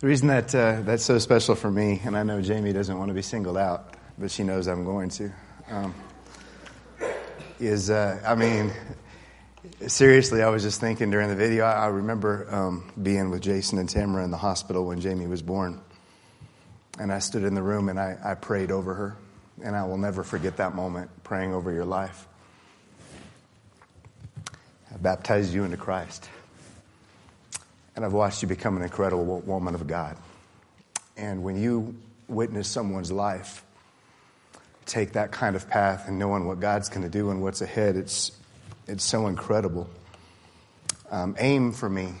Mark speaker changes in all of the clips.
Speaker 1: The reason that uh, that's so special for me, and I know Jamie doesn't want to be singled out, but she knows I'm going to, um, is uh, I mean, seriously, I was just thinking during the video. I, I remember um, being with Jason and Tamara in the hospital when Jamie was born, and I stood in the room and I, I prayed over her, and I will never forget that moment praying over your life. I baptized you into Christ. And I've watched you become an incredible woman of God. And when you witness someone's life, take that kind of path and knowing what God's going to do and what's ahead, it's, it's so incredible. Um, AIM for me,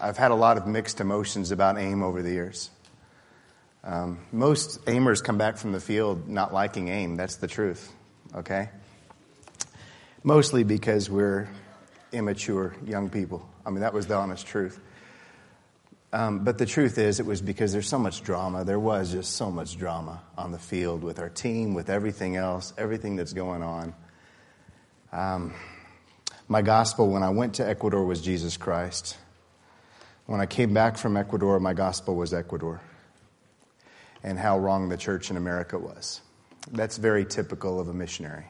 Speaker 1: I've had a lot of mixed emotions about AIM over the years. Um, most aimers come back from the field not liking AIM. That's the truth, okay? Mostly because we're immature young people. I mean, that was the honest truth. Um, but the truth is, it was because there's so much drama. There was just so much drama on the field with our team, with everything else, everything that's going on. Um, my gospel when I went to Ecuador was Jesus Christ. When I came back from Ecuador, my gospel was Ecuador and how wrong the church in America was. That's very typical of a missionary.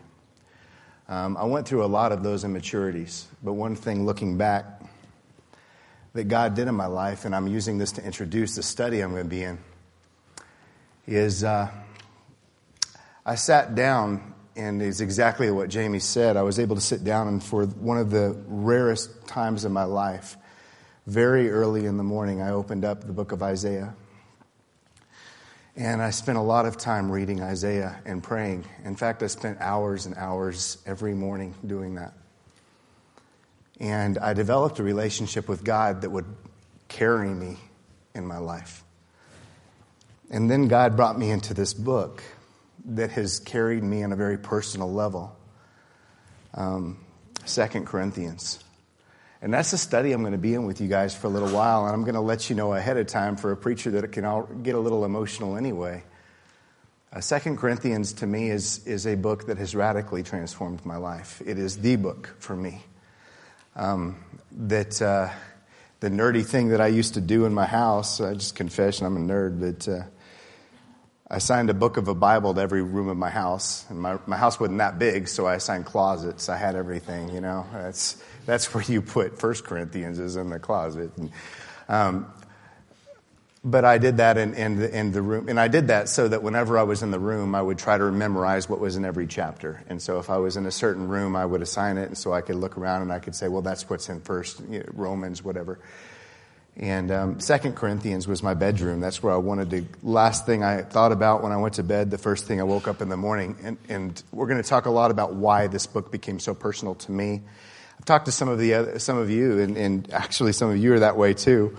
Speaker 1: Um, I went through a lot of those immaturities, but one thing looking back that God did in my life, and I'm using this to introduce the study I'm going to be in, is uh, I sat down, and it's exactly what Jamie said. I was able to sit down, and for one of the rarest times in my life, very early in the morning, I opened up the book of Isaiah. And I spent a lot of time reading Isaiah and praying. In fact, I spent hours and hours every morning doing that. And I developed a relationship with God that would carry me in my life. And then God brought me into this book that has carried me on a very personal level um, Second Corinthians. And that's the study I'm going to be in with you guys for a little while. And I'm going to let you know ahead of time for a preacher that it can all get a little emotional anyway. Uh, Second Corinthians to me is, is a book that has radically transformed my life. It is the book for me. Um, that uh, the nerdy thing that I used to do in my house, I just confess I'm a nerd, but uh, I assigned a book of a Bible to every room of my house. And my, my house wasn't that big, so I assigned closets. I had everything, you know. That's, that's where you put First Corinthians is in the closet. And, um, but I did that in, in, in the room. And I did that so that whenever I was in the room, I would try to memorize what was in every chapter. And so if I was in a certain room, I would assign it. And so I could look around and I could say, well, that's what's in first, you know, Romans, whatever. And um, Second Corinthians was my bedroom. That's where I wanted to. Last thing I thought about when I went to bed. The first thing I woke up in the morning. And, and we're going to talk a lot about why this book became so personal to me. I've talked to some of the other, some of you, and, and actually some of you are that way too.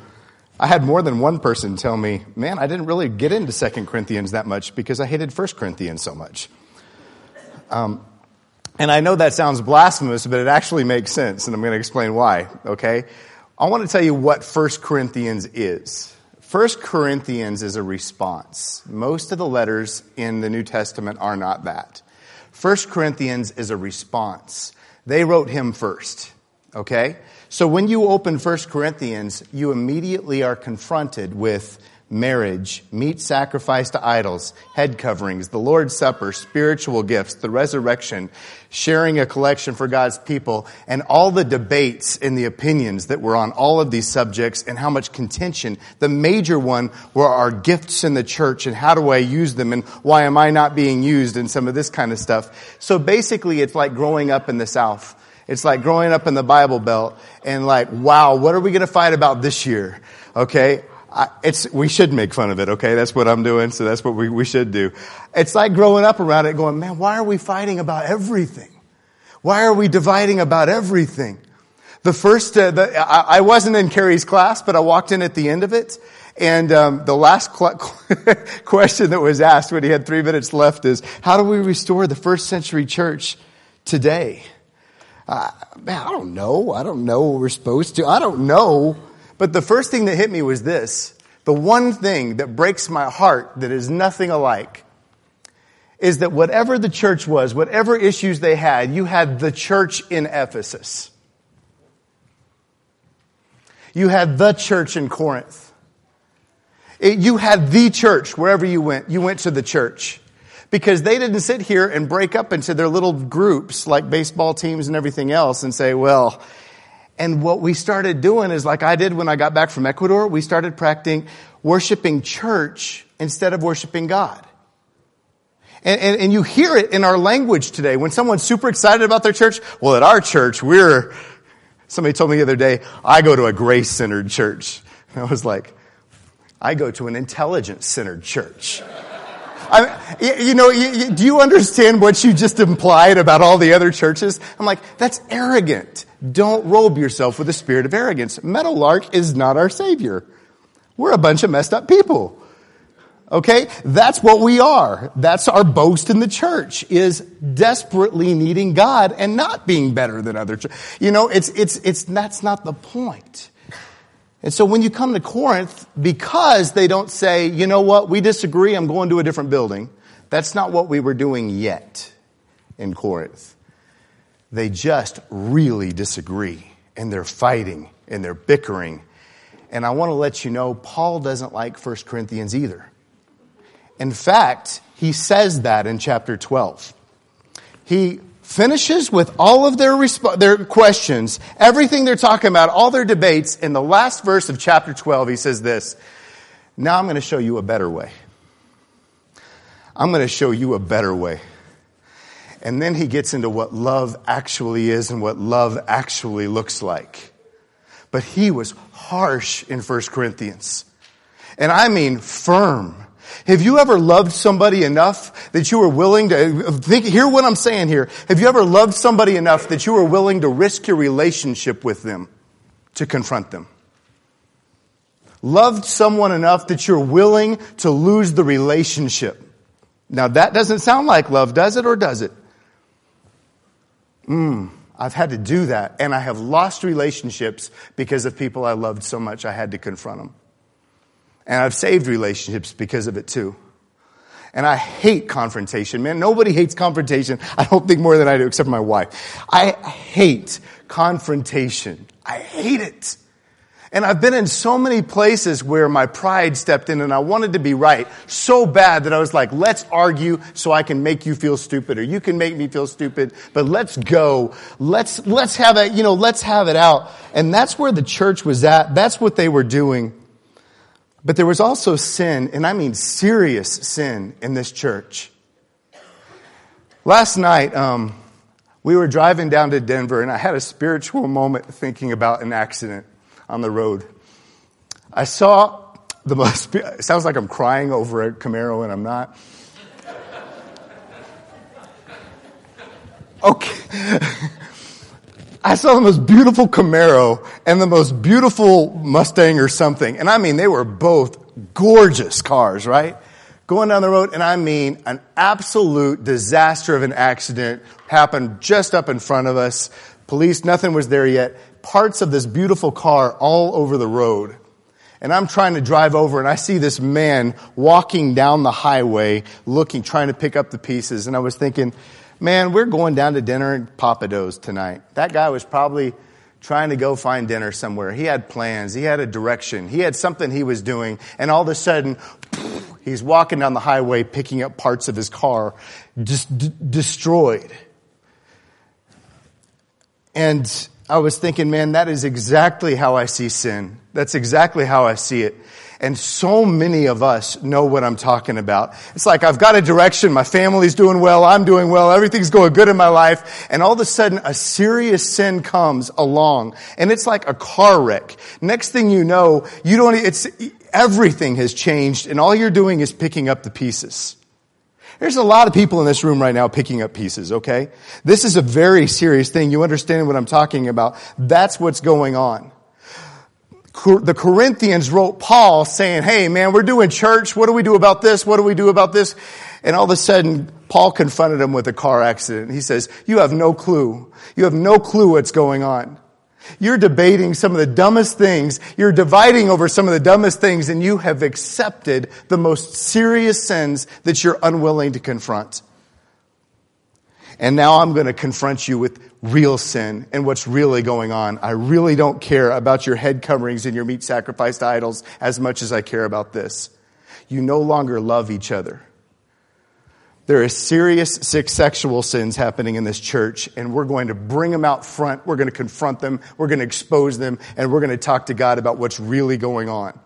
Speaker 1: I had more than one person tell me, man, I didn't really get into Second Corinthians that much because I hated First Corinthians so much. Um, and I know that sounds blasphemous, but it actually makes sense, and I'm going to explain why, okay? I want to tell you what First Corinthians is. First Corinthians is a response. Most of the letters in the New Testament are not that. First Corinthians is a response. They wrote him first, okay? So when you open 1 Corinthians, you immediately are confronted with marriage, meat sacrificed to idols, head coverings, the Lord's Supper, spiritual gifts, the resurrection, sharing a collection for God's people, and all the debates and the opinions that were on all of these subjects and how much contention. The major one were our gifts in the church and how do I use them and why am I not being used and some of this kind of stuff. So basically it's like growing up in the South it's like growing up in the Bible Belt and like, wow, what are we going to fight about this year? Okay. I, it's, we should make fun of it, okay? That's what I'm doing, so that's what we, we should do. It's like growing up around it going, man, why are we fighting about everything? Why are we dividing about everything? The first, uh, the, I, I, wasn't in Carrie's class, but I walked in at the end of it, and um, the last cl- question that was asked when he had three minutes left is, how do we restore the first century church today? Uh, man, I don't know. I don't know what we're supposed to. I don't know. But the first thing that hit me was this. The one thing that breaks my heart that is nothing alike is that whatever the church was, whatever issues they had, you had the church in Ephesus. You had the church in Corinth. It, you had the church wherever you went. You went to the church because they didn't sit here and break up into their little groups like baseball teams and everything else and say, well, and what we started doing is like I did when I got back from Ecuador, we started practicing worshiping church instead of worshiping God. And, and, and, you hear it in our language today. When someone's super excited about their church, well, at our church, we're, somebody told me the other day, I go to a grace centered church. I was like, I go to an intelligence centered church. I, you know, you, do you understand what you just implied about all the other churches? I'm like, that's arrogant. Don't robe yourself with a spirit of arrogance. Meadowlark is not our savior. We're a bunch of messed up people. Okay? That's what we are. That's our boast in the church is desperately needing God and not being better than other. You know, it's, it's, it's, that's not the point. And so when you come to Corinth, because they don't say, you know what, we disagree, I'm going to a different building, that's not what we were doing yet in Corinth. They just really disagree and they're fighting and they're bickering. And I want to let you know, Paul doesn't like 1 Corinthians either. In fact, he says that in chapter 12. He finishes with all of their, resp- their questions, everything they're talking about, all their debates. In the last verse of chapter 12, he says this Now I'm going to show you a better way. I'm going to show you a better way. And then he gets into what love actually is and what love actually looks like. But he was harsh in 1 Corinthians. And I mean firm. Have you ever loved somebody enough that you were willing to think, hear what I'm saying here. Have you ever loved somebody enough that you were willing to risk your relationship with them to confront them? Loved someone enough that you're willing to lose the relationship. Now that doesn't sound like love, does it or does it? Hmm. I've had to do that and I have lost relationships because of people I loved so much I had to confront them. And I've saved relationships because of it too. And I hate confrontation, man. Nobody hates confrontation. I don't think more than I do, except my wife. I hate confrontation. I hate it. And I've been in so many places where my pride stepped in and I wanted to be right so bad that I was like, let's argue so I can make you feel stupid or you can make me feel stupid, but let's go. Let's, let's have it, you know, let's have it out. And that's where the church was at. That's what they were doing. But there was also sin, and I mean serious sin in this church. Last night, um, we were driving down to Denver, and I had a spiritual moment thinking about an accident on the road. I saw the most, it sounds like I'm crying over a Camaro, and I'm not. Okay. I saw the most beautiful Camaro and the most beautiful Mustang or something. And I mean, they were both gorgeous cars, right? Going down the road, and I mean, an absolute disaster of an accident happened just up in front of us. Police, nothing was there yet. Parts of this beautiful car all over the road. And I'm trying to drive over and I see this man walking down the highway looking, trying to pick up the pieces. And I was thinking, man, we're going down to dinner in Pappadeaux tonight. That guy was probably trying to go find dinner somewhere. He had plans. He had a direction. He had something he was doing. And all of a sudden, he's walking down the highway picking up parts of his car, just d- destroyed. And I was thinking, man, that is exactly how I see sin. That's exactly how I see it. And so many of us know what I'm talking about. It's like I've got a direction, my family's doing well, I'm doing well, everything's going good in my life, and all of a sudden a serious sin comes along, and it's like a car wreck. Next thing you know, you don't, it's, everything has changed, and all you're doing is picking up the pieces. There's a lot of people in this room right now picking up pieces, okay? This is a very serious thing. You understand what I'm talking about. That's what's going on the Corinthians wrote Paul saying, Hey man, we're doing church. What do we do about this? What do we do about this? And all of a sudden, Paul confronted him with a car accident. He says, you have no clue. You have no clue what's going on. You're debating some of the dumbest things. You're dividing over some of the dumbest things and you have accepted the most serious sins that you're unwilling to confront. And now I'm going to confront you with real sin and what's really going on. I really don't care about your head coverings and your meat sacrificed idols as much as I care about this. you no longer love each other. There are serious six sexual sins happening in this church, and we're going to bring them out front. We're going to confront them. We're going to expose them, and we're going to talk to God about what's really going on.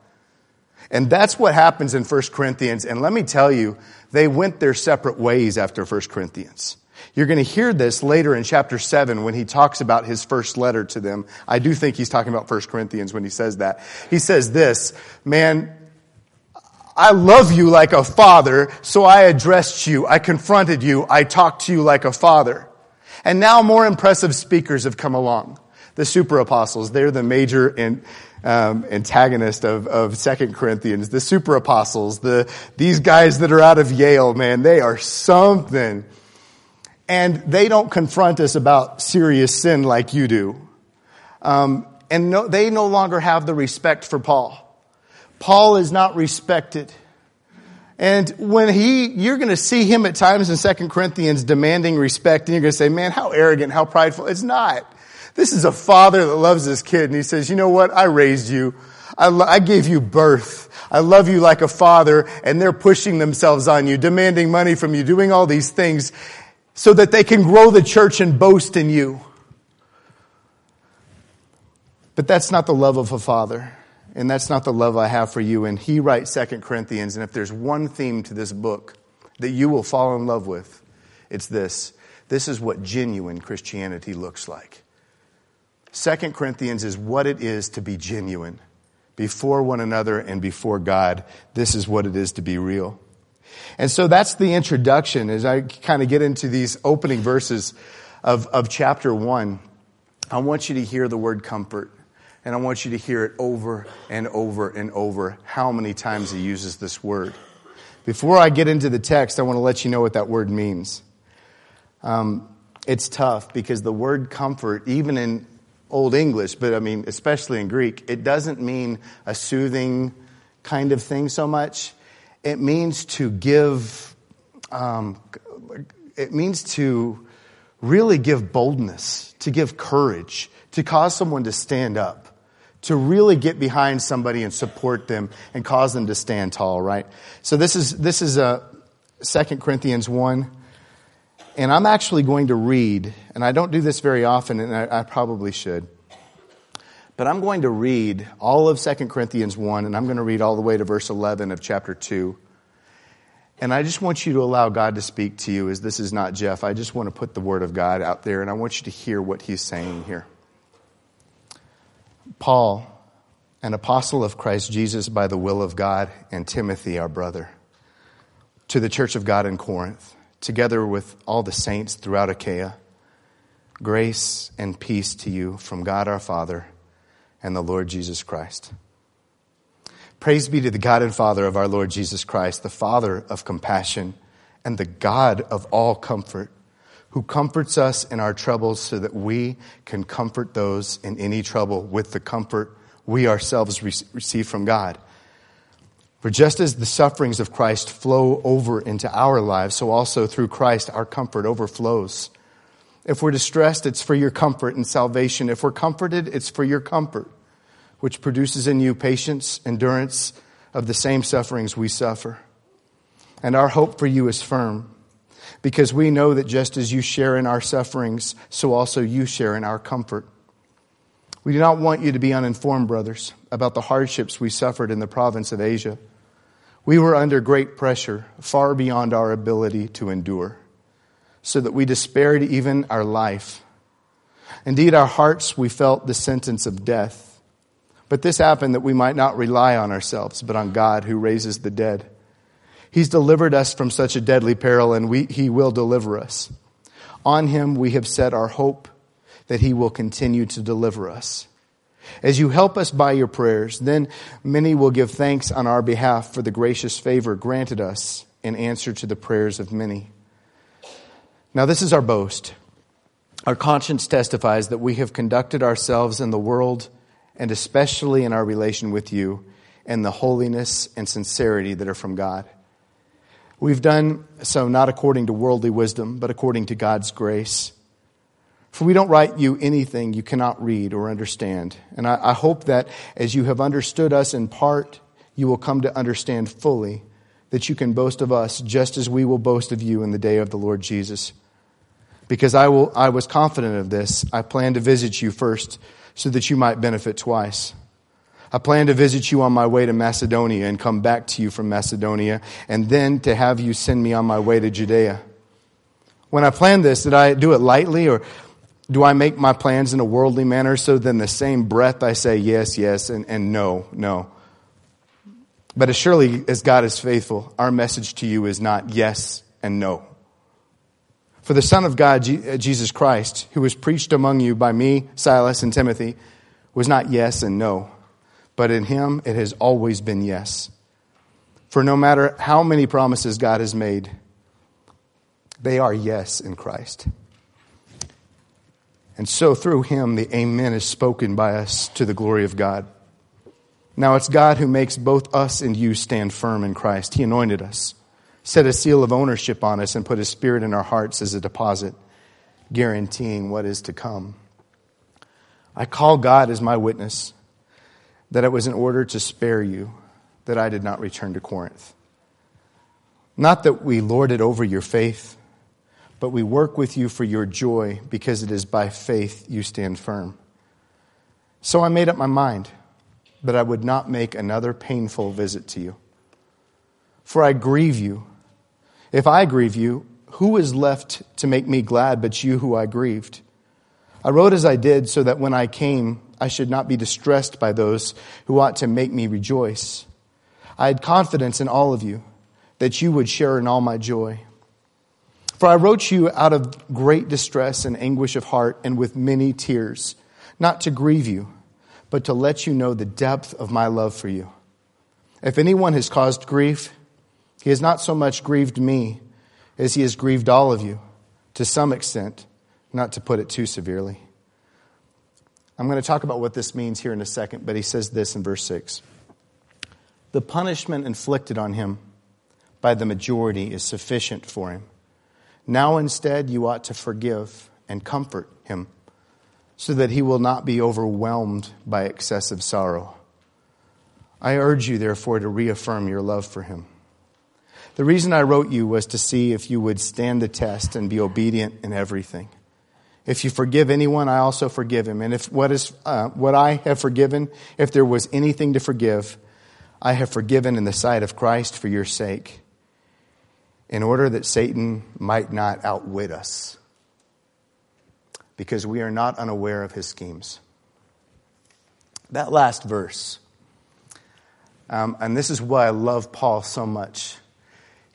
Speaker 1: And that's what happens in 1 Corinthians. And let me tell you, they went their separate ways after 1 Corinthians. You're going to hear this later in chapter 7 when he talks about his first letter to them. I do think he's talking about 1 Corinthians when he says that. He says this, man, I love you like a father, so I addressed you, I confronted you, I talked to you like a father. And now more impressive speakers have come along. The super apostles, they're the major in, um, antagonist of, of 2 Corinthians. The super apostles, the, these guys that are out of Yale, man, they are something. And they don't confront us about serious sin like you do. Um, and no, they no longer have the respect for Paul. Paul is not respected. And when he, you're going to see him at times in Second Corinthians demanding respect, and you're going to say, man, how arrogant, how prideful. It's not. This is a father that loves his kid, and he says, you know what? I raised you. I, lo- I gave you birth. I love you like a father, and they're pushing themselves on you, demanding money from you, doing all these things so that they can grow the church and boast in you. But that's not the love of a father. And that's not the love I have for you. And he writes Second Corinthians, and if there's one theme to this book that you will fall in love with, it's this. This is what genuine Christianity looks like. Second Corinthians is what it is to be genuine before one another and before God. This is what it is to be real. And so that's the introduction as I kind of get into these opening verses of, of chapter one. I want you to hear the word comfort. And I want you to hear it over and over and over how many times he uses this word. Before I get into the text, I want to let you know what that word means. Um, it's tough because the word comfort, even in Old English, but I mean, especially in Greek, it doesn't mean a soothing kind of thing so much. It means to give, um, it means to really give boldness, to give courage, to cause someone to stand up to really get behind somebody and support them and cause them to stand tall, right? So this is, this is a uh, 2 Corinthians 1. And I'm actually going to read, and I don't do this very often, and I, I probably should. But I'm going to read all of 2 Corinthians 1, and I'm going to read all the way to verse 11 of chapter 2. And I just want you to allow God to speak to you, as this is not Jeff. I just want to put the word of God out there, and I want you to hear what he's saying here. Paul, an apostle of Christ Jesus by the will of God, and Timothy, our brother, to the church of God in Corinth, together with all the saints throughout Achaia, grace and peace to you from God our Father and the Lord Jesus Christ. Praise be to the God and Father of our Lord Jesus Christ, the Father of compassion and the God of all comfort who comforts us in our troubles so that we can comfort those in any trouble with the comfort we ourselves receive from God. For just as the sufferings of Christ flow over into our lives, so also through Christ our comfort overflows. If we're distressed, it's for your comfort and salvation. If we're comforted, it's for your comfort, which produces in you patience, endurance of the same sufferings we suffer. And our hope for you is firm because we know that just as you share in our sufferings, so also you share in our comfort. We do not want you to be uninformed, brothers, about the hardships we suffered in the province of Asia. We were under great pressure, far beyond our ability to endure, so that we despaired even our life. Indeed, our hearts we felt the sentence of death. But this happened that we might not rely on ourselves, but on God who raises the dead. He's delivered us from such a deadly peril, and we, He will deliver us. On Him we have set our hope that He will continue to deliver us. As you help us by your prayers, then many will give thanks on our behalf for the gracious favor granted us in answer to the prayers of many. Now, this is our boast. Our conscience testifies that we have conducted ourselves in the world, and especially in our relation with you, in the holiness and sincerity that are from God. We've done so not according to worldly wisdom, but according to God's grace. For we don't write you anything you cannot read or understand. And I, I, hope that as you have understood us in part, you will come to understand fully that you can boast of us just as we will boast of you in the day of the Lord Jesus. Because I, will, I was confident of this, I planned to visit you first so that you might benefit twice. I plan to visit you on my way to Macedonia and come back to you from Macedonia, and then to have you send me on my way to Judea. When I planned this, did I do it lightly, or do I make my plans in a worldly manner so then the same breath I say yes, yes, and, and no, no? But as surely as God is faithful, our message to you is not yes and no. For the Son of God, uh, Jesus Christ, who was preached among you by me, Silas, and Timothy, was not yes and no but in Him it has always been yes. For no matter how many promises God has made, they are yes in Christ. And so through Him, the Amen is spoken by us to the glory of God. Now it's God who makes both us and you stand firm in Christ. He anointed us, set a seal of ownership on us, and put His Spirit in our hearts as a deposit, guaranteeing what is to come. I call God as my witness that it was in order to spare you that I did not return to Corinth. Not that we lord it over your faith, but we work with you for your joy because it is by faith you stand firm. So I made up my mind that I would not make another painful visit to you. For I grieve you. If I grieve you, who is left to make me glad but you who I grieved? I wrote as I did so that when I came, I should not be distressed by those who ought to make me rejoice. I had confidence in all of you that you would share in all my joy. For I wrote you out of great distress and anguish of heart and with many tears, not to grieve you, but to let you know the depth of my love for you. If anyone has caused grief, he has not so much grieved me as he has grieved all of you, to some extent, not to put it too severely. I'm going to talk about what this means here in a second, but he says this in verse 6 The punishment inflicted on him by the majority is sufficient for him. Now instead, you ought to forgive and comfort him so that he will not be overwhelmed by excessive sorrow. I urge you, therefore, to reaffirm your love for him. The reason I wrote you was to see if you would stand the test and be obedient in everything. If you forgive anyone, I also forgive him. And if what is uh, what I have forgiven, if there was anything to forgive, I have forgiven in the sight of Christ for your sake, in order that Satan might not outwit us, because we are not unaware of his schemes. That last verse, um, and this is why I love Paul so much.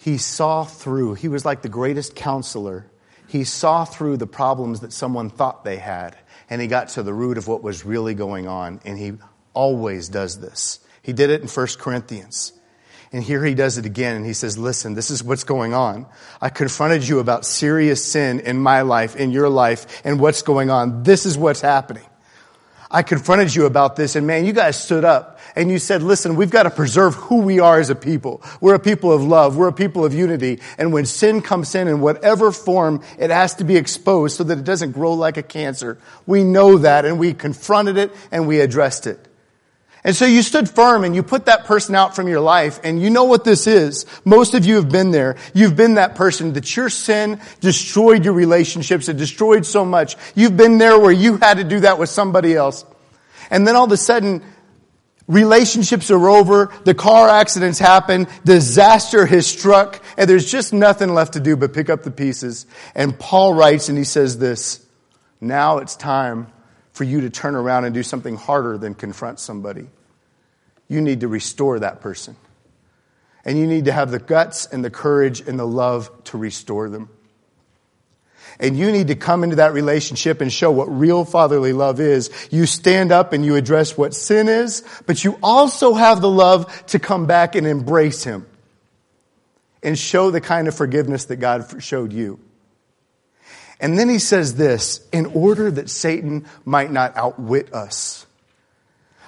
Speaker 1: He saw through. He was like the greatest counselor he saw through the problems that someone thought they had, and he got to the root of what was really going on, and he always does this. He did it in 1 Corinthians. And here he does it again, and he says, Listen, this is what's going on. I confronted you about serious sin in my life, in your life, and what's going on. This is what's happening. I confronted you about this, and man, you guys stood up and you said, listen, we've got to preserve who we are as a people. We're a people of love. We're a people of unity. And when sin comes in, in whatever form, it has to be exposed so that it doesn't grow like a cancer. We know that, and we confronted it and we addressed it. And so you stood firm and you put that person out from your life and you know what this is. Most of you have been there. You've been that person that your sin destroyed your relationships. It destroyed so much. You've been there where you had to do that with somebody else. And then all of a sudden, relationships are over, the car accidents happen, disaster has struck, and there's just nothing left to do but pick up the pieces. And Paul writes and he says this, now it's time for you to turn around and do something harder than confront somebody. You need to restore that person. And you need to have the guts and the courage and the love to restore them. And you need to come into that relationship and show what real fatherly love is. You stand up and you address what sin is, but you also have the love to come back and embrace him and show the kind of forgiveness that God showed you. And then he says this in order that Satan might not outwit us.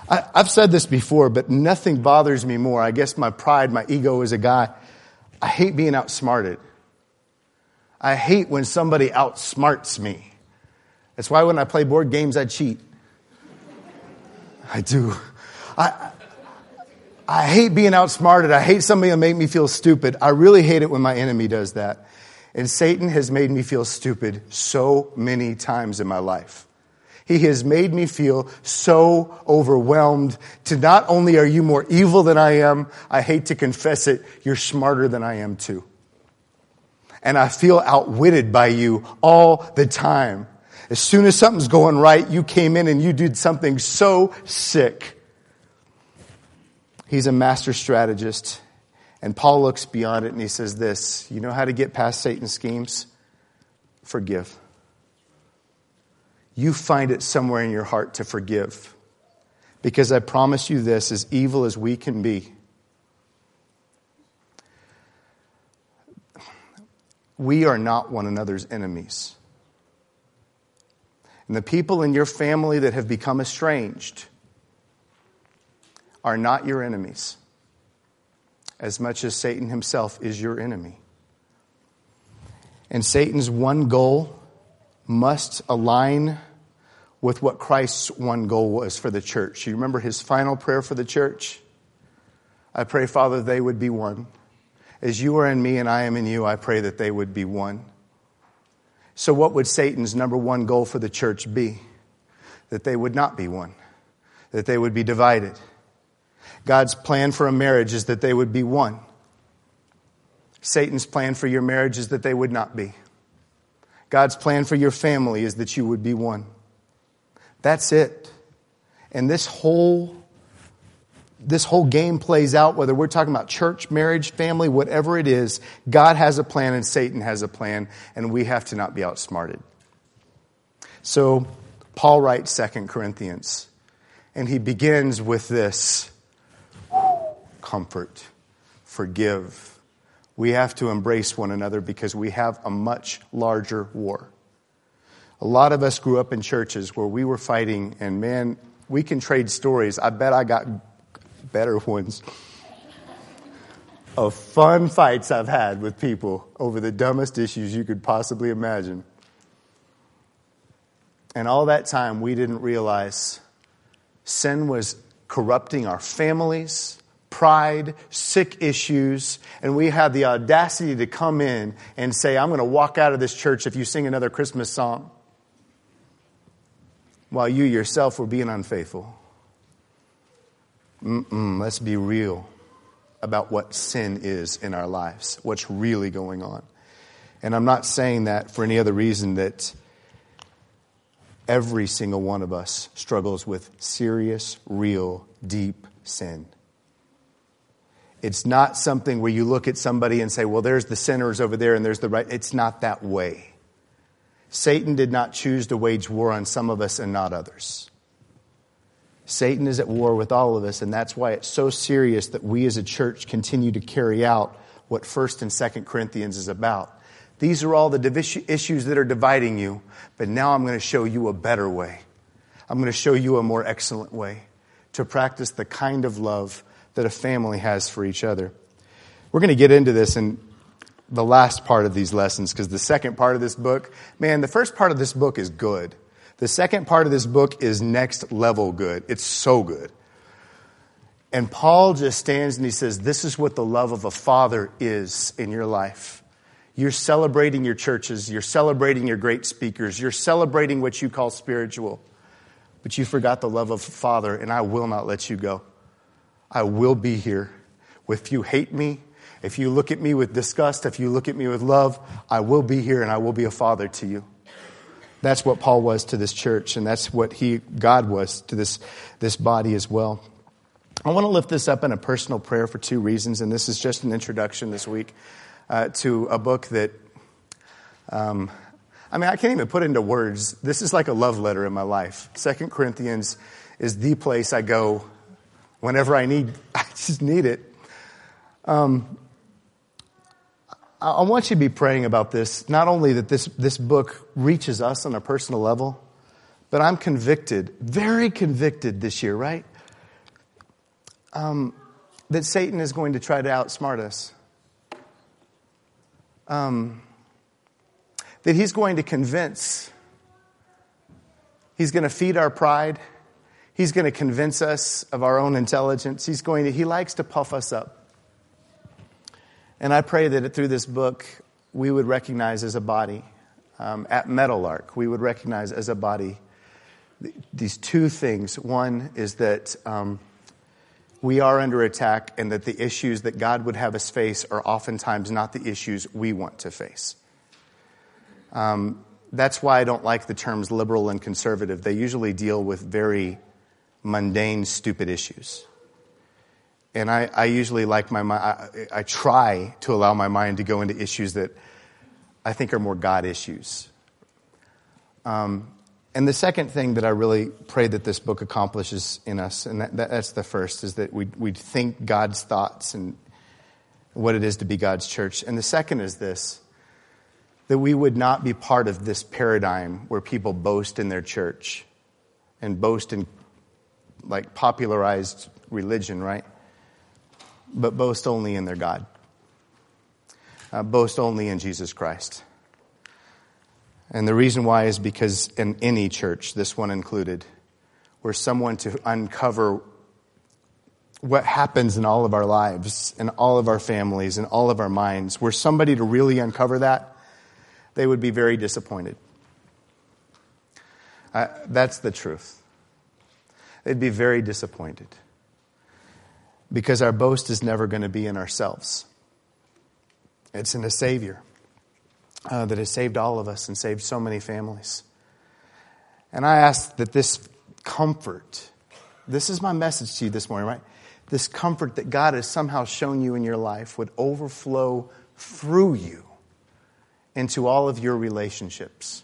Speaker 1: I, have said this before, but nothing bothers me more. I guess my pride, my ego as a guy, I hate being outsmarted. I hate when somebody outsmarts me. That's why when I play board games, I cheat. I do. I, I hate being outsmarted. I hate somebody that make me feel stupid. I really hate it when my enemy does that. And Satan has made me feel stupid so many times in my life. He has made me feel so overwhelmed to not only are you more evil than I am, I hate to confess it, you're smarter than I am too. And I feel outwitted by you all the time. As soon as something's going right, you came in and you did something so sick. He's a master strategist. And Paul looks beyond it and he says this You know how to get past Satan's schemes? Forgive. You find it somewhere in your heart to forgive. Because I promise you this as evil as we can be, we are not one another's enemies. And the people in your family that have become estranged are not your enemies as much as Satan himself is your enemy. And Satan's one goal must align with what Christ's one goal was for the church. You remember his final prayer for the church? I pray, Father, they would be one. As you are in me and I am in you, I pray that they would be one. So, what would Satan's number one goal for the church be? That they would not be one, that they would be divided God's plan for a marriage is that they would be one. Satan's plan for your marriage is that they would not be. God's plan for your family is that you would be one. That's it. And this whole this whole game plays out whether we're talking about church, marriage, family, whatever it is, God has a plan and Satan has a plan and we have to not be outsmarted. So Paul writes 2 Corinthians and he begins with this comfort, forgive. We have to embrace one another because we have a much larger war. A lot of us grew up in churches where we were fighting, and man, we can trade stories. I bet I got better ones of fun fights I've had with people over the dumbest issues you could possibly imagine. And all that time, we didn't realize sin was corrupting our families, pride, sick issues, and we have the audacity to come in and say, I'm going to walk out of this church if you sing another Christmas song, while you yourself were being unfaithful. Mm-mm, let's be real about what sin is in our lives, what's really going on. And I'm not saying that for any other reason that every single one of us struggles with serious, real, deep sin. It's not something where you look at somebody and say, well, there's the sinners over there and there's the right. It's not that way. Satan did not choose to wage war on some of us and not others. Satan is at war with all of us, and that's why it's so serious that we as a church continue to carry out what 1st and 2nd Corinthians is about. These are all the issues that are dividing you, but now I'm going to show you a better way. I'm going to show you a more excellent way to practice the kind of love that a family has for each other. We're going to get into this in the last part of these lessons because the second part of this book, man, the first part of this book is good. The second part of this book is next level good. It's so good. And Paul just stands and he says, This is what the love of a father is in your life. You're celebrating your churches, you're celebrating your great speakers, you're celebrating what you call spiritual, but you forgot the love of father, and I will not let you go. I will be here. If you hate me, if you look at me with disgust, if you look at me with love, I will be here and I will be a father to you. That's what Paul was to this church, and that's what he, God was to this, this body as well. I want to lift this up in a personal prayer for two reasons, and this is just an introduction this week uh, to a book that, um, I mean, I can't even put into words. This is like a love letter in my life. Second Corinthians is the place I go whenever I need, I just need it. Um, I want you to be praying about this. Not only that this, this book reaches us on a personal level, but I'm convicted, very convicted this year, right? Um, that Satan is going to try to outsmart us. Um, that he's going to convince, he's going to feed our pride, He's going to convince us of our own intelligence. He's going to, he likes to puff us up. And I pray that through this book, we would recognize as a body, um, at Meadowlark, we would recognize as a body these two things. One is that um, we are under attack, and that the issues that God would have us face are oftentimes not the issues we want to face. Um, that's why I don't like the terms liberal and conservative. They usually deal with very mundane, stupid issues. And I, I usually like my mind, I, try to allow my mind to go into issues that I think are more God issues. Um, and the second thing that I really pray that this book accomplishes in us, and that, that, that's the first, is that we we think God's thoughts and what it is to be God's church. And the second is this that we would not be part of this paradigm where people boast in their church and boast in like popularized religion, right? But boast only in their God. Uh, boast only in Jesus Christ. And the reason why is because in any church, this one included, we're someone to uncover what happens in all of our lives, in all of our families, in all of our minds. We're somebody to really uncover that they would be very disappointed. Uh, that's the truth. They'd be very disappointed because our boast is never going to be in ourselves. It's in a Savior uh, that has saved all of us and saved so many families. And I ask that this comfort, this is my message to you this morning, right? This comfort that God has somehow shown you in your life would overflow through you into all of your relationships.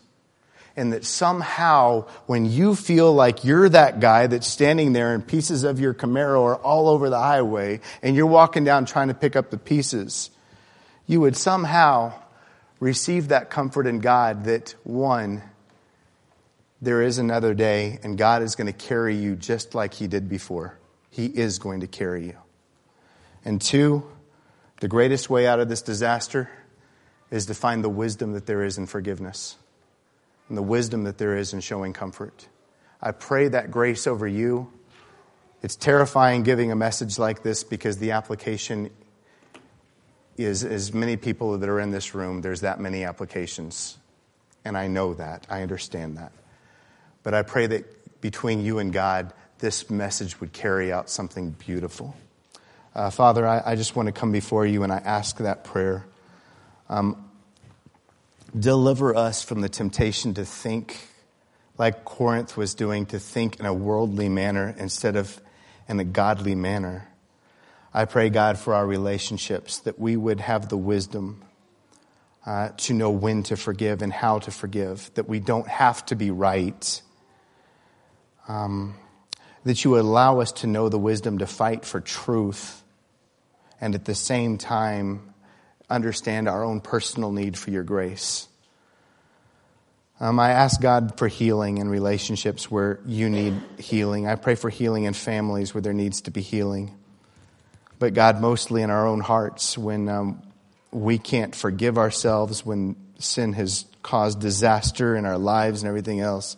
Speaker 1: And that somehow, when you feel like you're that guy that's standing there and pieces of your Camaro are all over the highway and you're walking down trying to pick up the pieces, you would somehow receive that comfort in God that one, there is another day and God is going to carry you just like He did before. He is going to carry you. And two, the greatest way out of this disaster is to find the wisdom that there is in forgiveness and the wisdom that there is in showing comfort. I pray that grace over you. It's terrifying giving a message like this because the application is as many people that are in this room, there's that many applications. And I know that. I understand that. But I pray that between you and God, this message would carry out something beautiful. Uh, Father, I, I, just want to come before you and I ask that prayer. Um, deliver us from the temptation to think like Corinth was doing, to think in a worldly manner instead of in a godly manner. I pray, God, for our relationships, that we would have the wisdom uh, to know when to forgive and how to forgive, that we don't have to be right. Um, that you would allow us to know the wisdom to fight for truth and at the same time understand our own personal need for your grace. Um, I ask God for healing in relationships where you need healing. I pray for healing in families where there needs to be healing. But God, mostly in our own hearts when um, we can't forgive ourselves, when sin has caused disaster in our lives and everything else.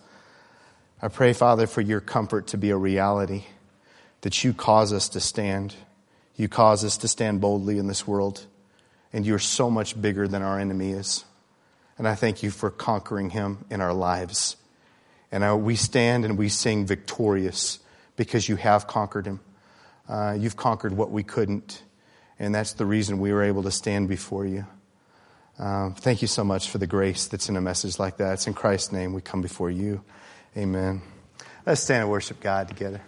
Speaker 1: I pray, Father, for your comfort to be a reality, that you cause us to stand. You cause us to stand boldly in this world and you're so much bigger than our enemy is. And I thank you for conquering him in our lives. And uh, we stand and we sing victorious because you have conquered him. Uh, you've conquered what we couldn't. And that's the reason we were able to stand before you. Uh, thank you so much for the grace that's in a message like that. It's in Christ's name we come before you. Amen. Let's stand and worship God together.